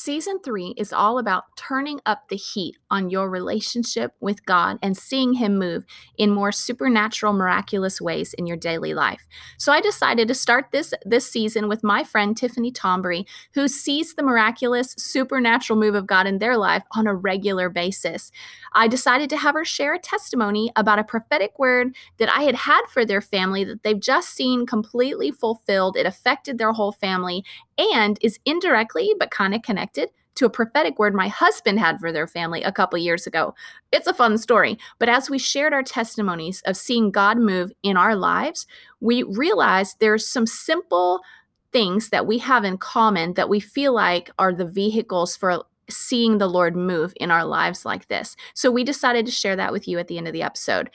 Season three is all about turning up the heat on your relationship with God and seeing Him move in more supernatural, miraculous ways in your daily life. So I decided to start this this season with my friend Tiffany Tombury, who sees the miraculous, supernatural move of God in their life on a regular basis. I decided to have her share a testimony about a prophetic word that I had had for their family that they've just seen completely fulfilled. It affected their whole family and is indirectly but kind of connected to a prophetic word my husband had for their family a couple years ago. It's a fun story, but as we shared our testimonies of seeing God move in our lives, we realized there's some simple things that we have in common that we feel like are the vehicles for seeing the Lord move in our lives like this. So we decided to share that with you at the end of the episode.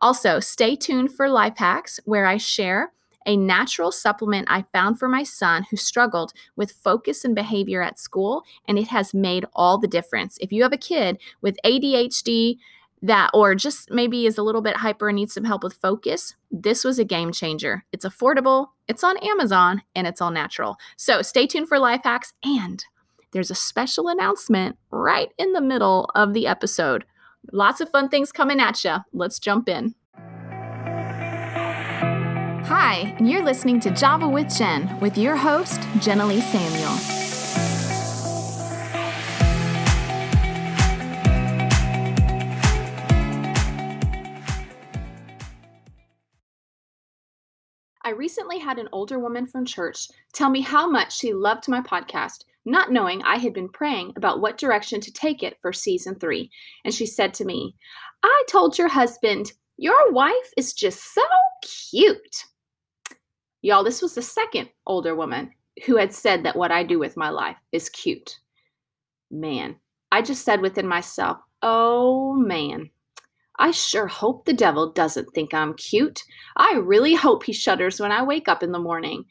Also, stay tuned for life hacks where I share a natural supplement I found for my son who struggled with focus and behavior at school, and it has made all the difference. If you have a kid with ADHD, that or just maybe is a little bit hyper and needs some help with focus, this was a game changer. It's affordable, it's on Amazon, and it's all natural. So stay tuned for life hacks and there's a special announcement right in the middle of the episode. Lots of fun things coming at you. Let's jump in. Hi, and you're listening to Java with Jen with your host, Jennalee Samuel. I recently had an older woman from church tell me how much she loved my podcast, not knowing I had been praying about what direction to take it for season three. And she said to me, I told your husband, Your wife is just so cute. Y'all, this was the second older woman who had said that what I do with my life is cute. Man, I just said within myself, oh man, I sure hope the devil doesn't think I'm cute. I really hope he shudders when I wake up in the morning.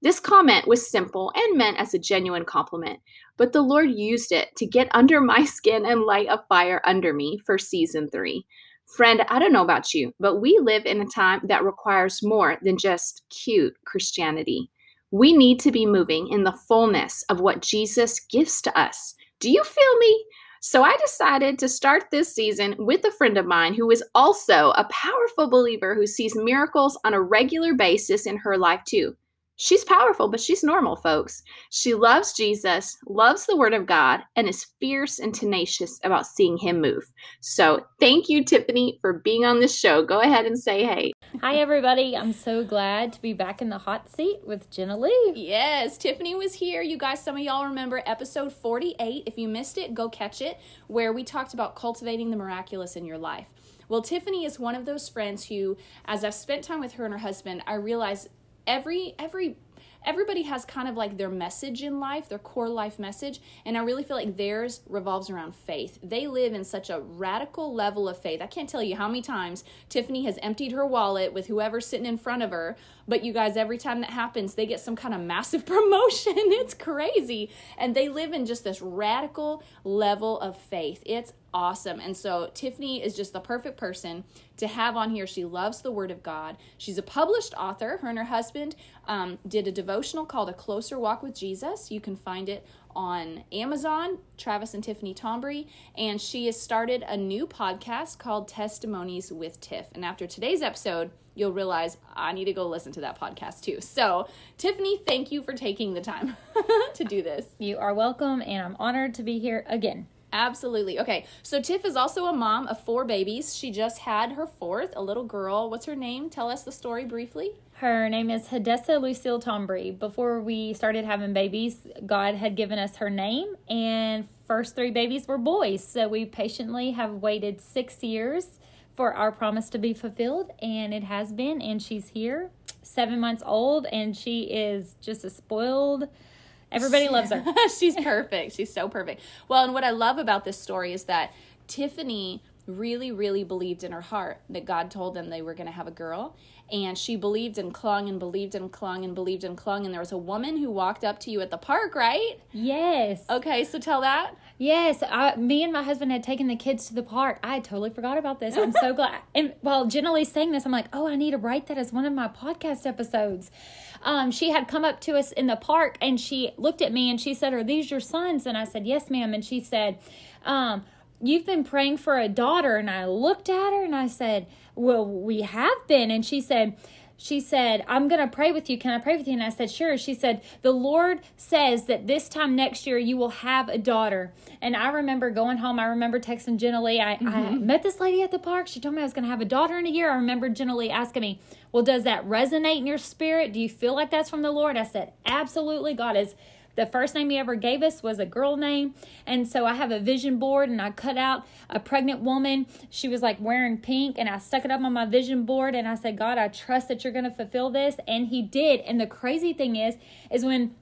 This comment was simple and meant as a genuine compliment, but the Lord used it to get under my skin and light a fire under me for season three. Friend, I don't know about you, but we live in a time that requires more than just cute Christianity. We need to be moving in the fullness of what Jesus gives to us. Do you feel me? So I decided to start this season with a friend of mine who is also a powerful believer who sees miracles on a regular basis in her life too. She's powerful, but she's normal, folks. She loves Jesus, loves the Word of God, and is fierce and tenacious about seeing Him move. So, thank you, Tiffany, for being on this show. Go ahead and say hey. Hi, everybody. I'm so glad to be back in the hot seat with Jenna Lee. Yes, Tiffany was here. You guys, some of y'all remember episode 48. If you missed it, go catch it, where we talked about cultivating the miraculous in your life. Well, Tiffany is one of those friends who, as I've spent time with her and her husband, I realize every every everybody has kind of like their message in life, their core life message, and I really feel like theirs revolves around faith. They live in such a radical level of faith. I can't tell you how many times Tiffany has emptied her wallet with whoever's sitting in front of her, but you guys, every time that happens, they get some kind of massive promotion. it's crazy. And they live in just this radical level of faith. It's awesome. And so Tiffany is just the perfect person to have on here. She loves the Word of God. She's a published author. Her and her husband um, did a devotional called A Closer Walk with Jesus. You can find it on Amazon, Travis and Tiffany Tombury, and she has started a new podcast called Testimonies with Tiff. And after today's episode, you'll realize I need to go listen to that podcast too. So, Tiffany, thank you for taking the time to do this. You are welcome, and I'm honored to be here again. Absolutely. Okay. So Tiff is also a mom of four babies. She just had her fourth, a little girl. What's her name? Tell us the story briefly. Her name is Hadessa Lucille Tombury. Before we started having babies, God had given us her name, and first three babies were boys. So we patiently have waited six years for our promise to be fulfilled, and it has been. And she's here, seven months old, and she is just a spoiled Everybody loves her. She's perfect. She's so perfect. Well, and what I love about this story is that Tiffany really, really believed in her heart that God told them they were going to have a girl. And she believed and clung and believed and clung and believed and clung. And there was a woman who walked up to you at the park, right? Yes. Okay, so tell that. Yes, I, me and my husband had taken the kids to the park. I totally forgot about this. I'm so glad. And while Jenna Lee's saying this, I'm like, oh, I need to write that as one of my podcast episodes. Um, she had come up to us in the park and she looked at me and she said, Are these your sons? And I said, Yes, ma'am. And she said, um, You've been praying for a daughter. And I looked at her and I said, Well, we have been. And she said, she said, I'm going to pray with you. Can I pray with you? And I said, Sure. She said, The Lord says that this time next year you will have a daughter. And I remember going home. I remember texting Jenna Lee. I, mm-hmm. I met this lady at the park. She told me I was going to have a daughter in a year. I remember Jenna Lee asking me, Well, does that resonate in your spirit? Do you feel like that's from the Lord? I said, Absolutely. God is the first name he ever gave us was a girl name. And so I have a vision board and I cut out a pregnant woman. She was like wearing pink and I stuck it up on my vision board and I said, God, I trust that you're going to fulfill this. And he did. And the crazy thing is, is when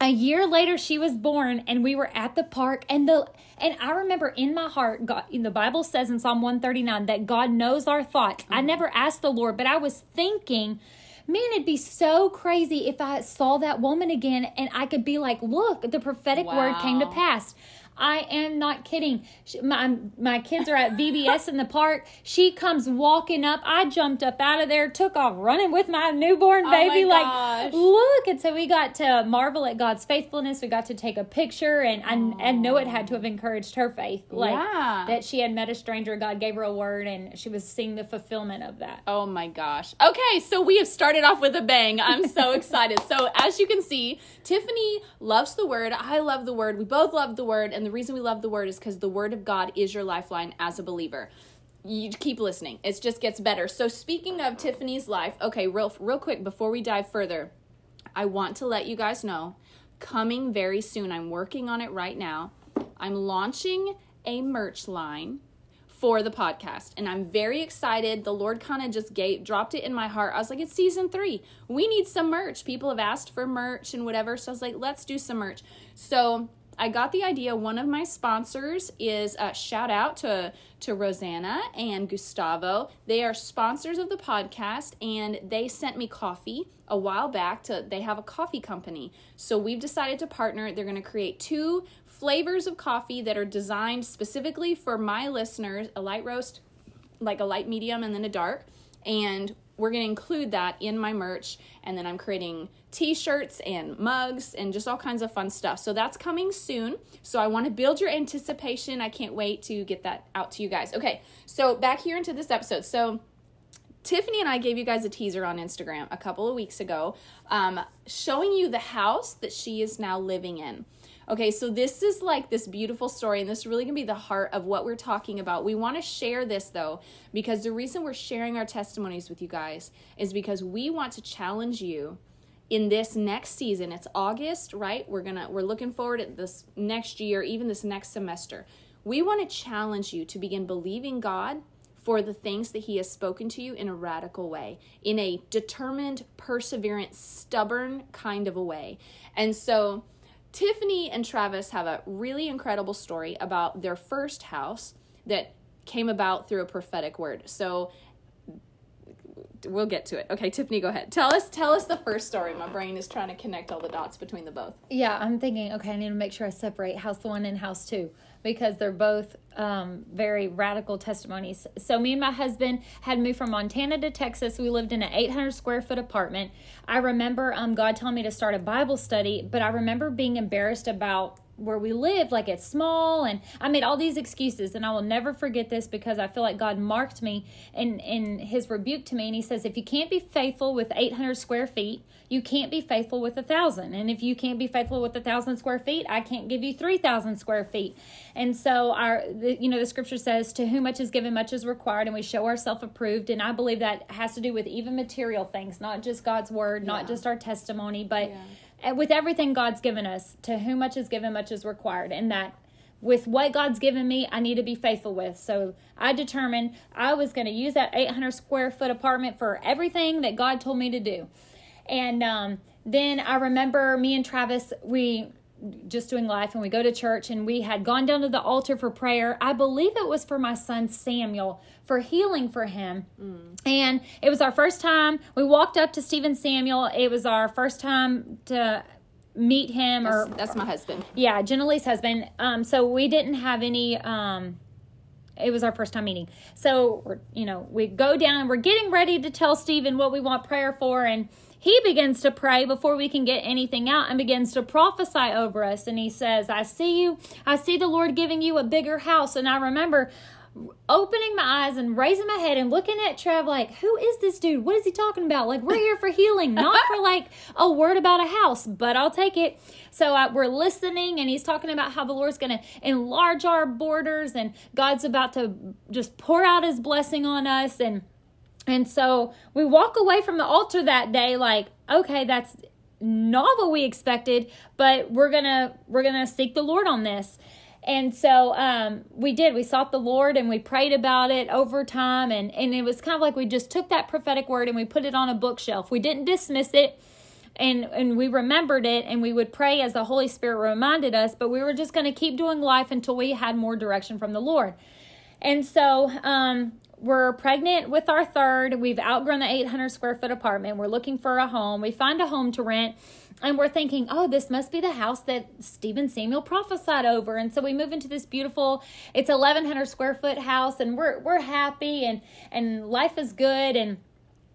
a year later she was born and we were at the park and the and i remember in my heart god the bible says in psalm 139 that god knows our thoughts mm-hmm. i never asked the lord but i was thinking man, it'd be so crazy if I saw that woman again and I could be like, look, the prophetic wow. word came to pass. I am not kidding. My my kids are at VBS in the park. She comes walking up. I jumped up out of there, took off running with my newborn oh baby. Oh like, look! And so we got to marvel at God's faithfulness. We got to take a picture, and I, I know it had to have encouraged her faith. Like yeah. that she had met a stranger. God gave her a word, and she was seeing the fulfillment of that. Oh my gosh! Okay, so we have started off with a bang. I'm so excited. So as you can see, Tiffany loves the word. I love the word. We both love the word, and the reason we love the word is because the word of God is your lifeline as a believer. You keep listening. It just gets better. So speaking of Tiffany's life, okay, real real quick before we dive further, I want to let you guys know coming very soon. I'm working on it right now. I'm launching a merch line for the podcast and i'm very excited the lord kind of just gave dropped it in my heart i was like it's season three we need some merch people have asked for merch and whatever so i was like let's do some merch so I got the idea. One of my sponsors is a shout out to to Rosanna and Gustavo. They are sponsors of the podcast, and they sent me coffee a while back. To they have a coffee company, so we've decided to partner. They're going to create two flavors of coffee that are designed specifically for my listeners: a light roast, like a light medium, and then a dark. And we're going to include that in my merch and then i'm creating t-shirts and mugs and just all kinds of fun stuff. So that's coming soon. So i want to build your anticipation. I can't wait to get that out to you guys. Okay so back here into this episode. So Tiffany and I gave you guys a teaser on Instagram a couple of weeks ago, um, showing you the house that she is now living in. Okay, so this is like this beautiful story, and this is really gonna be the heart of what we're talking about. We wanna share this though, because the reason we're sharing our testimonies with you guys is because we want to challenge you in this next season. It's August, right? We're gonna we're looking forward at this next year, even this next semester. We wanna challenge you to begin believing God for the things that he has spoken to you in a radical way, in a determined, perseverant, stubborn kind of a way. And so Tiffany and Travis have a really incredible story about their first house that came about through a prophetic word. So we'll get to it. Okay, Tiffany, go ahead. Tell us tell us the first story. My brain is trying to connect all the dots between the both. Yeah, I'm thinking, okay, I need to make sure I separate house one and house two because they're both um, very radical testimonies. So, me and my husband had moved from Montana to Texas. We lived in an 800 square foot apartment. I remember um, God telling me to start a Bible study, but I remember being embarrassed about where we live like it's small and i made all these excuses and i will never forget this because i feel like god marked me in in his rebuke to me and he says if you can't be faithful with 800 square feet you can't be faithful with a thousand and if you can't be faithful with a thousand square feet i can't give you 3000 square feet and so our the, you know the scripture says to whom much is given much is required and we show ourselves approved and i believe that has to do with even material things not just god's word yeah. not just our testimony but yeah with everything God's given us, to whom much is given, much is required. And that with what God's given me, I need to be faithful with. So I determined I was going to use that 800 square foot apartment for everything that God told me to do. And um, then I remember me and Travis, we just doing life and we go to church and we had gone down to the altar for prayer. I believe it was for my son Samuel for healing for him. Mm. And it was our first time. We walked up to Stephen Samuel. It was our first time to meet him or that's, that's my husband. Yeah, Jenna husband. Um so we didn't have any um it was our first time meeting. So, you know, we go down and we're getting ready to tell Stephen what we want prayer for and he begins to pray before we can get anything out and begins to prophesy over us. And he says, I see you. I see the Lord giving you a bigger house. And I remember opening my eyes and raising my head and looking at Trev like, who is this dude? What is he talking about? Like, we're here for healing, not for like a word about a house, but I'll take it. So we're listening, and he's talking about how the Lord's going to enlarge our borders and God's about to just pour out his blessing on us. And and so we walk away from the altar that day like, okay, that's not what we expected, but we're gonna we're gonna seek the Lord on this. And so um, we did. We sought the Lord and we prayed about it over time. And, and it was kind of like we just took that prophetic word and we put it on a bookshelf. We didn't dismiss it and, and we remembered it and we would pray as the Holy Spirit reminded us, but we were just going to keep doing life until we had more direction from the Lord. And so um, we're pregnant with our third. We've outgrown the 800 square foot apartment. We're looking for a home. We find a home to rent and we're thinking, oh, this must be the house that Stephen Samuel prophesied over. And so we move into this beautiful, it's 1100 square foot house, and we're we're happy and and life is good. And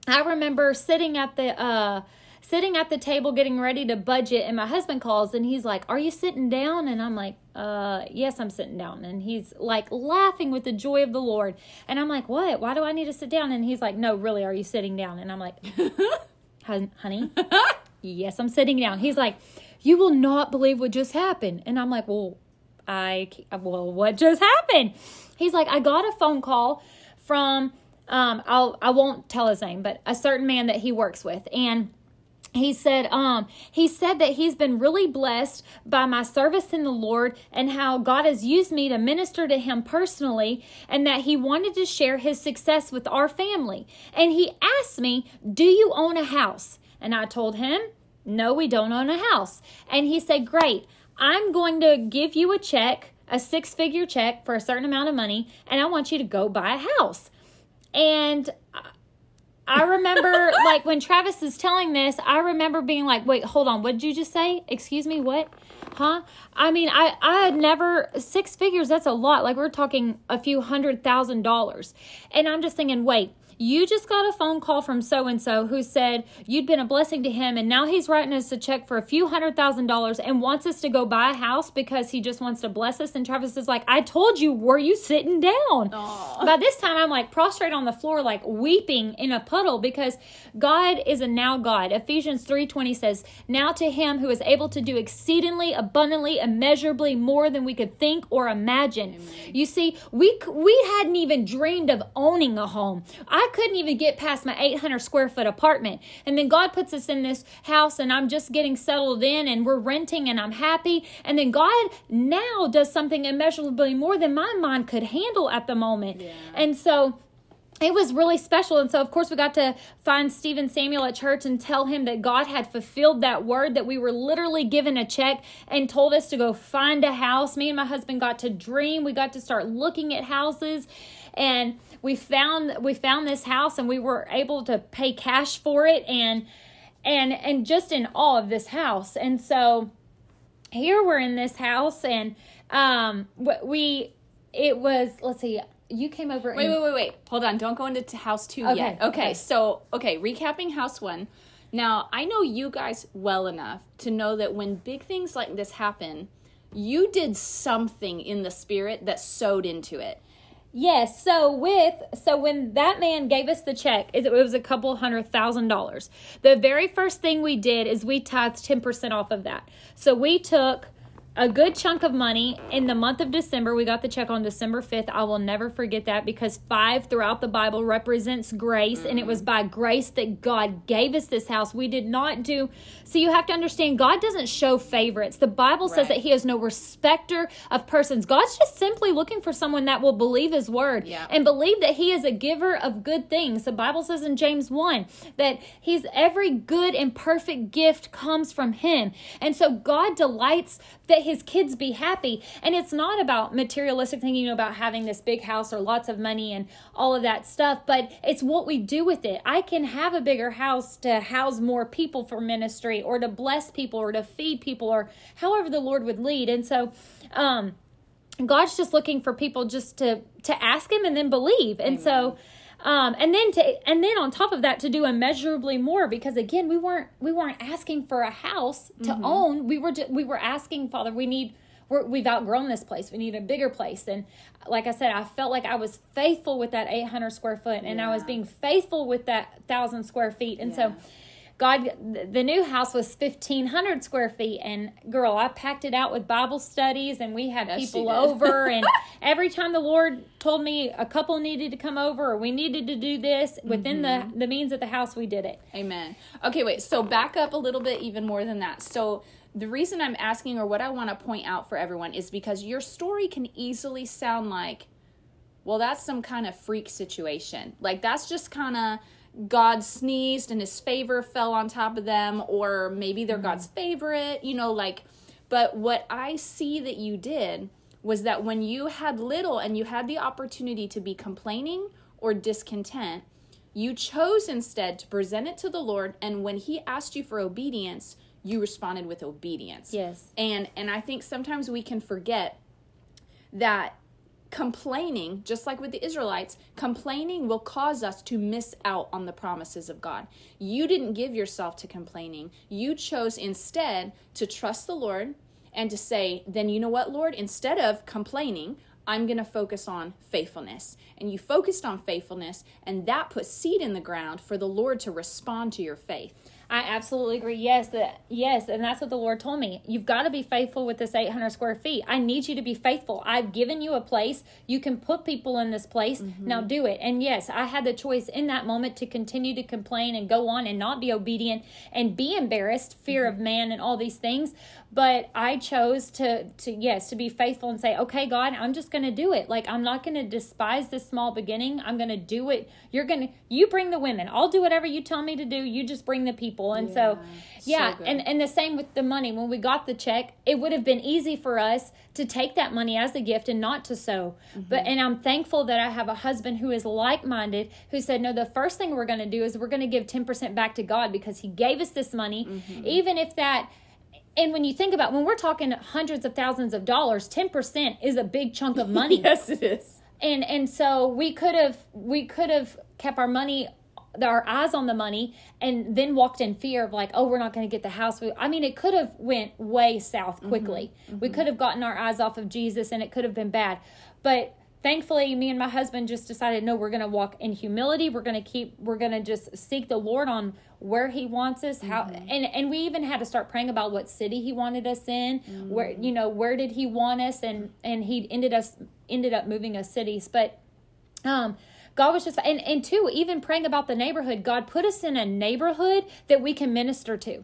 I remember sitting at the uh sitting at the table getting ready to budget and my husband calls and he's like are you sitting down and i'm like uh yes i'm sitting down and he's like laughing with the joy of the lord and i'm like what why do i need to sit down and he's like no really are you sitting down and i'm like honey Yes, I'm sitting down. He's like, You will not believe what just happened. And I'm like, Well, I, well, what just happened? He's like, I got a phone call from, um, I'll, I won't tell his name, but a certain man that he works with. And, he said um he said that he's been really blessed by my service in the lord and how god has used me to minister to him personally and that he wanted to share his success with our family and he asked me do you own a house and I told him, No, we don't own a house. And he said, Great, I'm going to give you a check, a six figure check for a certain amount of money, and I want you to go buy a house. And I remember, like, when Travis is telling this, I remember being like, wait, hold on, what did you just say? Excuse me, what? Huh? I mean, I, I had never, six figures, that's a lot. Like, we're talking a few hundred thousand dollars. And I'm just thinking, wait, you just got a phone call from so and so who said you'd been a blessing to him, and now he's writing us a check for a few hundred thousand dollars and wants us to go buy a house because he just wants to bless us. And Travis is like, I told you, were you sitting down? Aww. By this time, I'm like prostrate on the floor, like weeping in a puddle because God is a now God. Ephesians 3:20 says, Now to him who is able to do exceedingly abundantly, immeasurably more than we could think or imagine. Amen. You see, we we hadn't even dreamed of owning a home. I couldn't even get past my 800 square foot apartment. And then God puts us in this house and I'm just getting settled in and we're renting and I'm happy. And then God now does something immeasurably more than my mind could handle at the moment. Yeah. And so it was really special. And so, of course, we got to find Stephen Samuel at church and tell him that God had fulfilled that word, that we were literally given a check and told us to go find a house. Me and my husband got to dream. We got to start looking at houses and we found we found this house and we were able to pay cash for it and and and just in awe of this house. And so here we're in this house and um we it was let's see you came over wait and, wait wait wait. Hold on. Don't go into house two okay, yet. Okay, okay. so okay recapping house one. Now i know you guys well enough to know that when big things like this happen you did something in the spirit that sowed into it Yes. So with so when that man gave us the check, it was a couple hundred thousand dollars. The very first thing we did is we tithed ten percent off of that. So we took a good chunk of money in the month of December. We got the check on December 5th. I will never forget that because five throughout the Bible represents grace, mm-hmm. and it was by grace that God gave us this house. We did not do. So you have to understand, God doesn't show favorites. The Bible right. says that He is no respecter of persons. God's just simply looking for someone that will believe His word yeah. and believe that He is a giver of good things. The Bible says in James 1 that He's every good and perfect gift comes from Him. And so God delights that his kids be happy. And it's not about materialistic thinking about having this big house or lots of money and all of that stuff, but it's what we do with it. I can have a bigger house to house more people for ministry or to bless people or to feed people or however the Lord would lead. And so, um, God's just looking for people just to to ask him and then believe. And Amen. so um, and then to and then on top of that to do immeasurably more because again we weren't we weren't asking for a house to Mm-hmm. own. We were we were asking father we need we're, we've outgrown this place. We need a bigger place. And like i said i felt like i was faithful with that 800 square foot and i was being faithful with that thousand square feet. And Yeah. so God, the new house was fifteen hundred square feet, and girl, I packed it out with Bible studies, and we had Yes, people over, and every time the Lord told me a couple needed to come over or we needed to do this within Mm-hmm. the the means of the house, we did it. Amen. Okay, wait. So back up a little bit, even more than that. So the reason I'm asking, or what I want to point out for everyone, is because your story can easily sound like, well, that's some kind of freak situation. Like that's just kind of God sneezed and His favor fell on top of them, or maybe they're mm-hmm. God's favorite. You know, like. But what I see that you did was that when you had little and you had the opportunity to be complaining or discontent, you chose instead to present it to the Lord, and when He asked you for obedience, you responded with obedience. Yes. And and I think sometimes we can forget that complaining, just like with the Israelites, complaining will cause us to miss out on the promises of God. You didn't give yourself to complaining. You chose instead to trust the Lord and to say, then you know what, Lord, instead of complaining, I'm going to focus on faithfulness. And you focused on faithfulness, and that put seed in the ground for the Lord to respond to your faith. I absolutely agree. Yes, that yes, and that's what the Lord told me. You've got to be faithful with this 800 square feet. I need you to be faithful. I've given you a place. You can put people in this place. Mm-hmm. Now do it. And yes, I had the choice in that moment to continue to complain and go on and not be obedient and be embarrassed, fear of mm-hmm. man and all these things. But I chose to to yes, to be faithful and say, "Okay, God, I'm just going to do it. Like I'm not going to despise this small beginning. I'm going to do it. You're going to you bring the women. I'll do whatever you tell me to do. You just bring the people." And so Yeah, yeah, so and and the same with the money. When we got the check, it would have been easy for us to take that money as a gift and not to sow. Mm-hmm. But and I'm thankful that I have a husband who is like-minded who said, "No, the first thing we're going to do is we're going to give 10% back to God because he gave us this money, mm-hmm. even if that and when you think about when we're talking hundreds of thousands of dollars, 10% is a big chunk of money. Yes, it is. and and so we could have we could have kept our money our eyes on the money and then walked in fear of like oh we're not going to get the house. We, i mean it could have went way south mm-hmm. quickly. We mm-hmm. could have gotten our eyes off of jesus and it could have been bad. But thankfully me and my husband just decided no we're going to walk in humility. We're going to keep we're going to just seek the lord on where he wants us how mm-hmm. and and we even had to start praying about what city he wanted us in where you know where did he want us? And and he ended us ended up moving us cities. But um God was just and and two even praying about the neighborhood God put us in a neighborhood that we can minister to.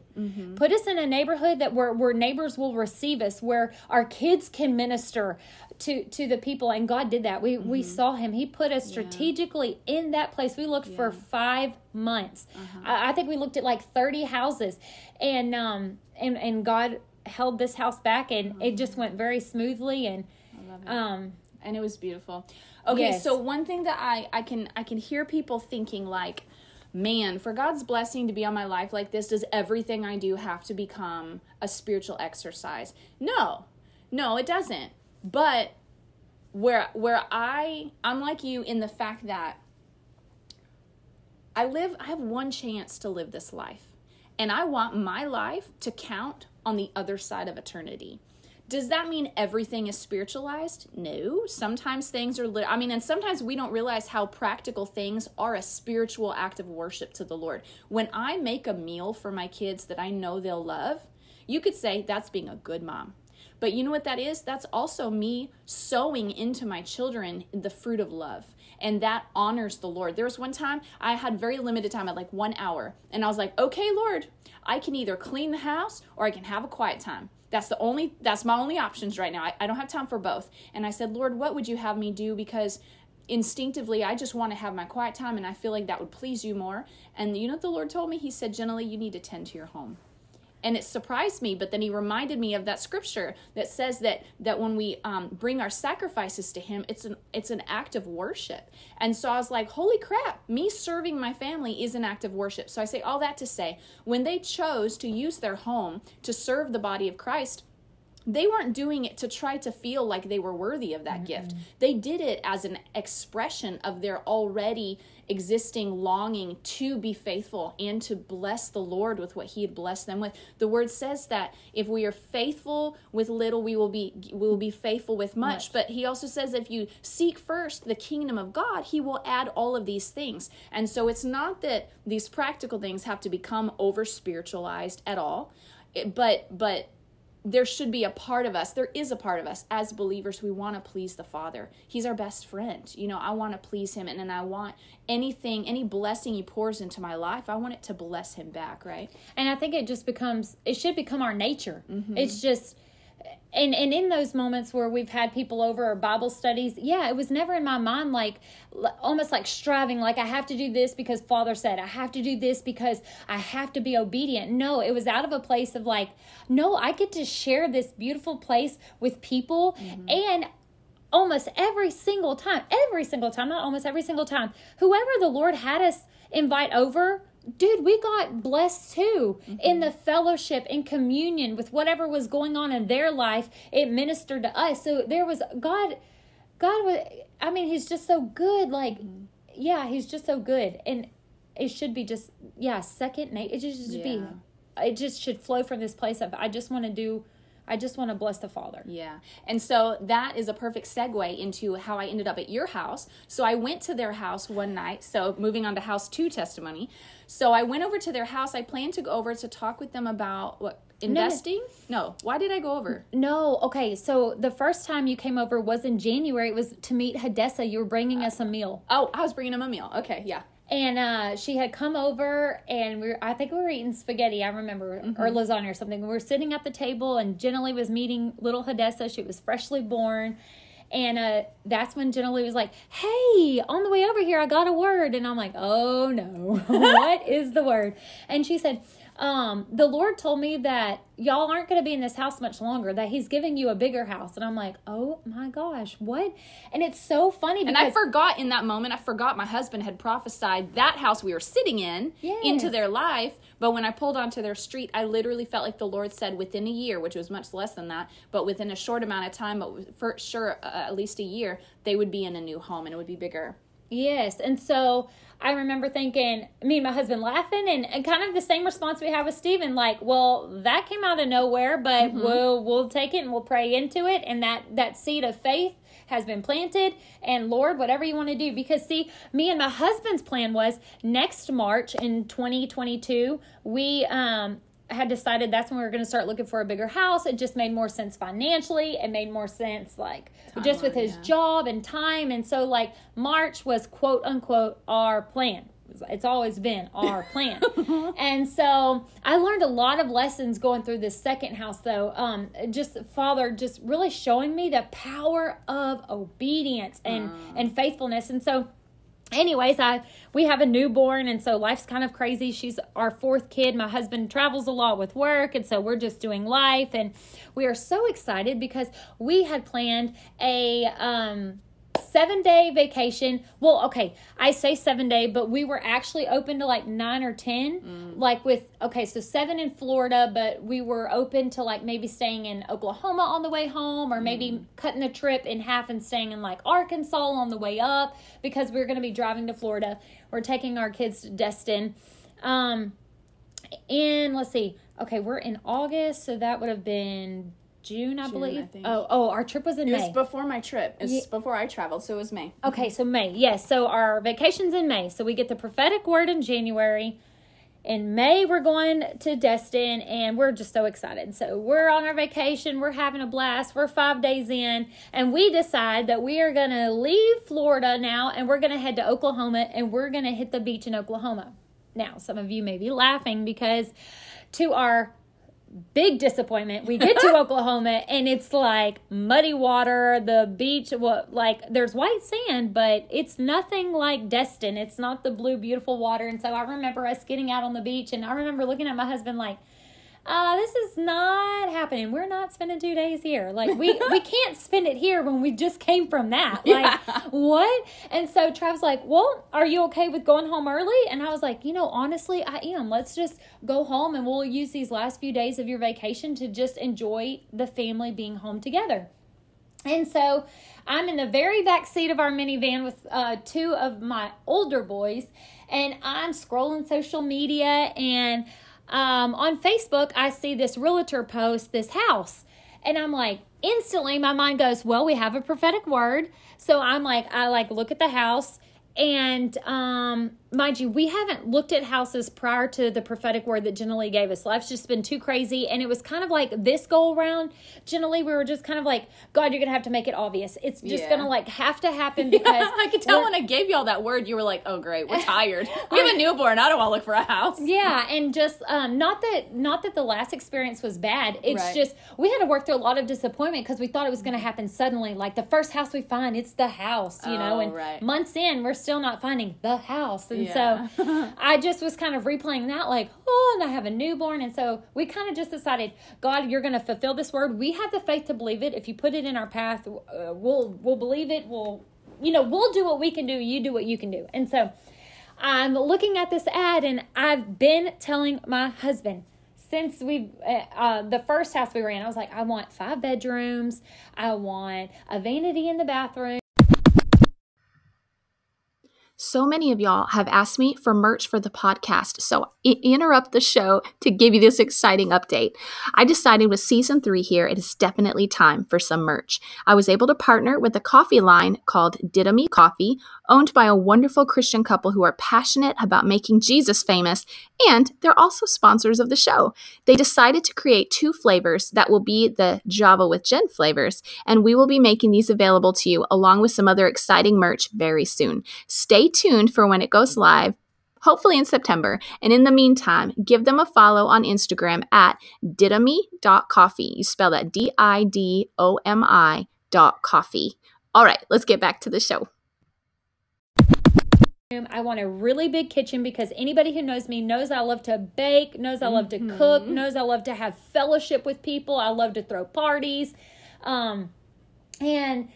Put us in a neighborhood that where where neighbors will receive us where our kids can minister to to the people and God did that. We we saw him. He put us strategically in that place. We looked for 5 months. I, I think we looked at like 30 houses and um and and God held this house back and it just went very smoothly and um and it was beautiful. Okay, Yes. so one thing that I I can I can hear people thinking like, man, for God's blessing to be on my life like this, does everything I do have to become a spiritual exercise? No, no, it doesn't. But where where I I'm like you in the fact that I live I have one chance to live this life. And I want my life to count on the other side of eternity. Does that mean everything is spiritualized? No. Sometimes things are li- I mean and sometimes we don't realize how practical things are a spiritual act of worship to the Lord. When I make a meal for my kids that I know they'll love, you could say that's being a good mom. But you know what that is? That's also me sowing into my children the fruit of love. And that honors the Lord. There was one time I had very limited time, had like one hour. And I was like, okay, Lord, I can either clean the house or I can have a quiet time. That's the only, that's my only options right now. I, I don't have time for both. And I said, Lord, what would you have me do? Because instinctively, I just want to have my quiet time and I feel like that would please you more. And you know what the Lord told me? He said, generally, you need to tend to your home and it surprised me but then he reminded me of that scripture that says that that when we um, bring our sacrifices to him it's an it's an act of worship. And so i was like holy crap me serving my family is an act of worship. So i say all that to say when they chose to use their home to serve the body of christ they weren't doing it to try to feel like they were worthy of that gift. They did it as an expression of their already existing longing to be faithful and to bless the Lord with what he had blessed them with. The word says that if we are faithful with little, we will be we will be faithful with much. Much. But he also says if you seek first the kingdom of God, he will add all of these things. And so it's not that these practical things have to become over spiritualized at all. But but there should be a part of us there is a part of us as believers we want to please the father. He's our best friend. You know i want to please him and then i want anything any blessing he pours into my life i want it to bless him back right? And I think it just becomes it should become our nature. Mm-hmm. It's just and and in those moments where we've had people over or Bible studies, yeah, it was never in my mind like almost like striving like I have to do this because father said, I have to do this because I have to be obedient. No, it was out of a place of like, no, I get to share this beautiful place with people mm-hmm. and almost every single time, every single time, not almost every single time, whoever the Lord had us invite over, dude, we got blessed too in mm-hmm. the fellowship, and communion with whatever was going on in their life. It ministered to us. So there was God, God was, I mean, He's just so good. Like, mm-hmm. yeah, He's just so good. And it should be just, yeah, second nature. It just should be, it just should flow from this place of, I just want to do, I just want to bless the Father. Yeah. And so that is a perfect segue into how I ended up at your house. So I went to their house one night. So moving on to house two testimony. So I went over to their house. I planned to go over to talk with them about what investing? No. Why did I go over? No, okay. So the first time you came over was in January. It was to meet Hadessa. You were bringing us a meal, Oh, I was bringing them a meal. Okay, yeah. And uh, she had come over, and we were, I think we were eating spaghetti. I remember, or lasagna or something. We were sitting at the table, and Jenna was meeting little Hadessa. She was freshly born. And uh, that's when Jenna Lee was like, Hey, on the way over here, I got a word. And I'm like, Oh no, what is the word? And she said, um, The Lord told me that y'all aren't going to be in this house much longer, that He's giving you a bigger house. And I'm like, Oh my gosh, what? And it's so funny because And I forgot in that moment, I forgot my husband had prophesied that house we were sitting in Yes. into their life. But when I pulled onto their street, I literally felt like the Lord said within a year, which was much less than that, but within a short amount of time, but for sure, uh, at least a year, they would be in a new home and it would be bigger. Yes. And so I remember thinking, me and my husband laughing, and, and kind of the same response we have with Stephen, like, well, that came out of nowhere, but we'll we'll take it and we'll pray into it, and that that seed of faith has been planted. And Lord, whatever you want to do, because see, me and my husband's plan was next March in 2022, we um had decided that's when we were going to start looking for a bigger house. It just made more sense financially. It made more sense, like just with his yeah. job and time. And so, like, March was quote unquote our plan. It's always been our plan. and so I learned a lot of lessons going through this second house, though. Um, just Father just really showing me the power of obedience and, and faithfulness. And so, anyways i we have a newborn and so life's kind of crazy. She's our fourth kid. My husband travels a lot with work and so we're just doing life and we are so excited because we had planned a um seven day vacation. Well okay i say seven day but we were actually open to like nine or ten. Like with okay so seven in florida but we were open to like maybe staying in oklahoma on the way home or maybe cutting the trip in half and staying in like arkansas on the way up because we are going to be driving to florida. We're taking our kids to destin. Um and let's see okay we're in august so that would have been june i June, believe I think. oh oh our trip was in It may was before my trip. It was Ye- before I traveled, so it was May. Okay, so May. Yes, so our vacation's in May. So we get the prophetic word in January. In May, we're going to Destin, and we're just so excited. So we're on our vacation. We're having a blast. We're five days in, and we decide that we are going to leave Florida now, and we're going to head to Oklahoma, and we're going to hit the beach in Oklahoma. Now, some of you may be laughing because to our big disappointment. We get to Oklahoma and it's like muddy water, the beach, what like there's white sand, but it's nothing like Destin. It's not the blue beautiful water. And so I remember us getting out on the beach and I remember looking at my husband like uh, this is not happening. We're not spending two days here. Like we we can't spend it here when we just came from that. Like Yeah. what? And so Trav's like, well, are you okay with going home early? And I was like, you know, honestly, I am. Let's just go home and we'll use these last few days of your vacation to just enjoy the family being home together. And so I'm in the very back seat of our minivan with uh, two of my older boys, and I'm scrolling social media. And um, on Facebook, I see this realtor post this house. And I'm like, instantly, my mind goes, Well, we have a prophetic word. So I'm like, I like look at the house. And um, mind you, we haven't looked at houses prior to the prophetic word that Jenna Lee gave us. Life's just been too crazy. And it was kind of like this go around, Jenna Lee, we were just kind of like, God, you're going to have to make it obvious. It's just Yeah. going to like have to happen because I could tell when I gave you all that word, you were like, "Oh, great, we're tired. We have a newborn. I don't want to look for a house." yeah and just um not that not that the last experience was bad it's Right. just we had to work through a lot of disappointment because we thought it was going to happen suddenly like the first house we find it's the house you know Oh, and right. months in we're still not finding the house. And Yeah. so i just was kind of replaying that like oh and i have a newborn. And so we kind of just decided god you're going to fulfill this word. We have the faith to believe it. If you put it in our path uh, we'll we'll believe it. We'll you know we'll do what we can do. You do what you can do. And so I'm looking at this ad and I've been telling my husband since we uh, uh, the first house we were in, I was like, I want five bedrooms, I want a vanity in the bathroom. So many of y'all have asked me for merch for the podcast, so I interrupt the show to give you this exciting update. I decided with season three here, it is definitely time for some merch. I was able to partner with a coffee line called Didomi Coffee, owned by a wonderful Christian couple who are passionate about making Jesus famous, and they're also sponsors of the show. They decided to create two flavors that will be the Java with Jen flavors, and we will be making these available to you along with some other exciting merch very soon. Stay tuned for when it goes live. Hopefully in September. And in the meantime, give them a follow on Instagram at didomi.coffee. You spell that D I D O M I dot coffee. All right, let's get back to the show. I want a really big kitchen because anybody who knows me knows I love to bake, knows I love to cook, knows I love to have fellowship with people. I love to throw parties. Um, and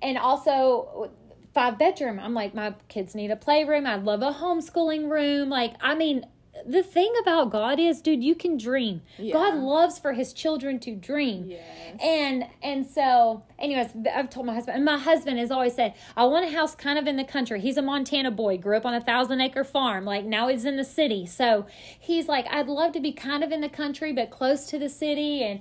and also five bedroom. I'm like my kids need a playroom. I love a homeschooling room. Like I mean, the thing about God is, dude, you can dream. God loves for his children to dream. Yes. And and so, anyways, I've told my husband, and my husband has always said, I want a house kind of in the country. He's a Montana boy, grew up on a thousand acre farm. Like now he's in the city. So he's like, I'd love to be kind of in the country, but close to the city. And